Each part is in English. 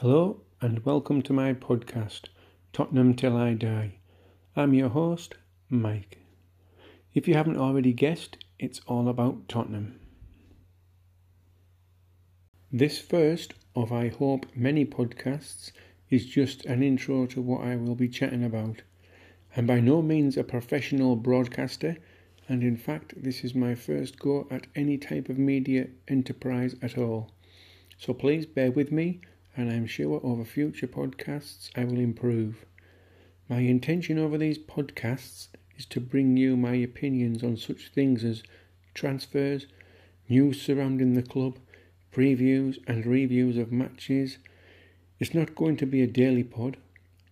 Hello and welcome to my podcast, Tottenham Till I Die. I'm your host, Mike. If you haven't already guessed, it's all about Tottenham. This first of, I hope, many podcasts is just an intro to what I will be chatting about. I'm by no means a professional broadcaster, and in fact, this is my first go at any type of media enterprise at all. So please bear with me, and I'm sure over future podcasts I will improve. My intention over these podcasts is to bring you my opinions on such things as transfers, news surrounding the club, previews and reviews of matches. It's not going to be a daily pod,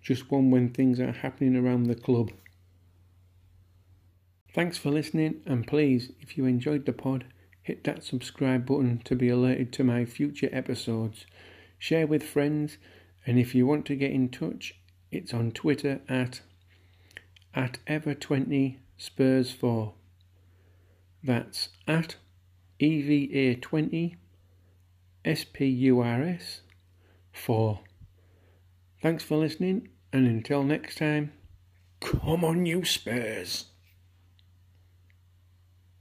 just one when things are happening around the club. Thanks for listening, and please, if you enjoyed the pod, hit that subscribe button to be alerted to my future episodes. Share with friends, and if you want to get in touch, it's on Twitter at at ever20 spurs 4. That's at EVA20 SPURS 4. Thanks for listening, and until next time, come on, you Spurs!